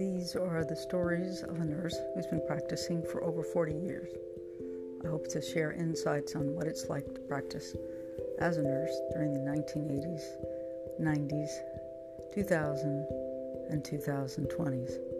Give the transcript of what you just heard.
These are the stories of a nurse who's been practicing for over 40 years. I hope to share insights on what it's like to practice as a nurse during the 1980s, 90s, 2000, and 2020s.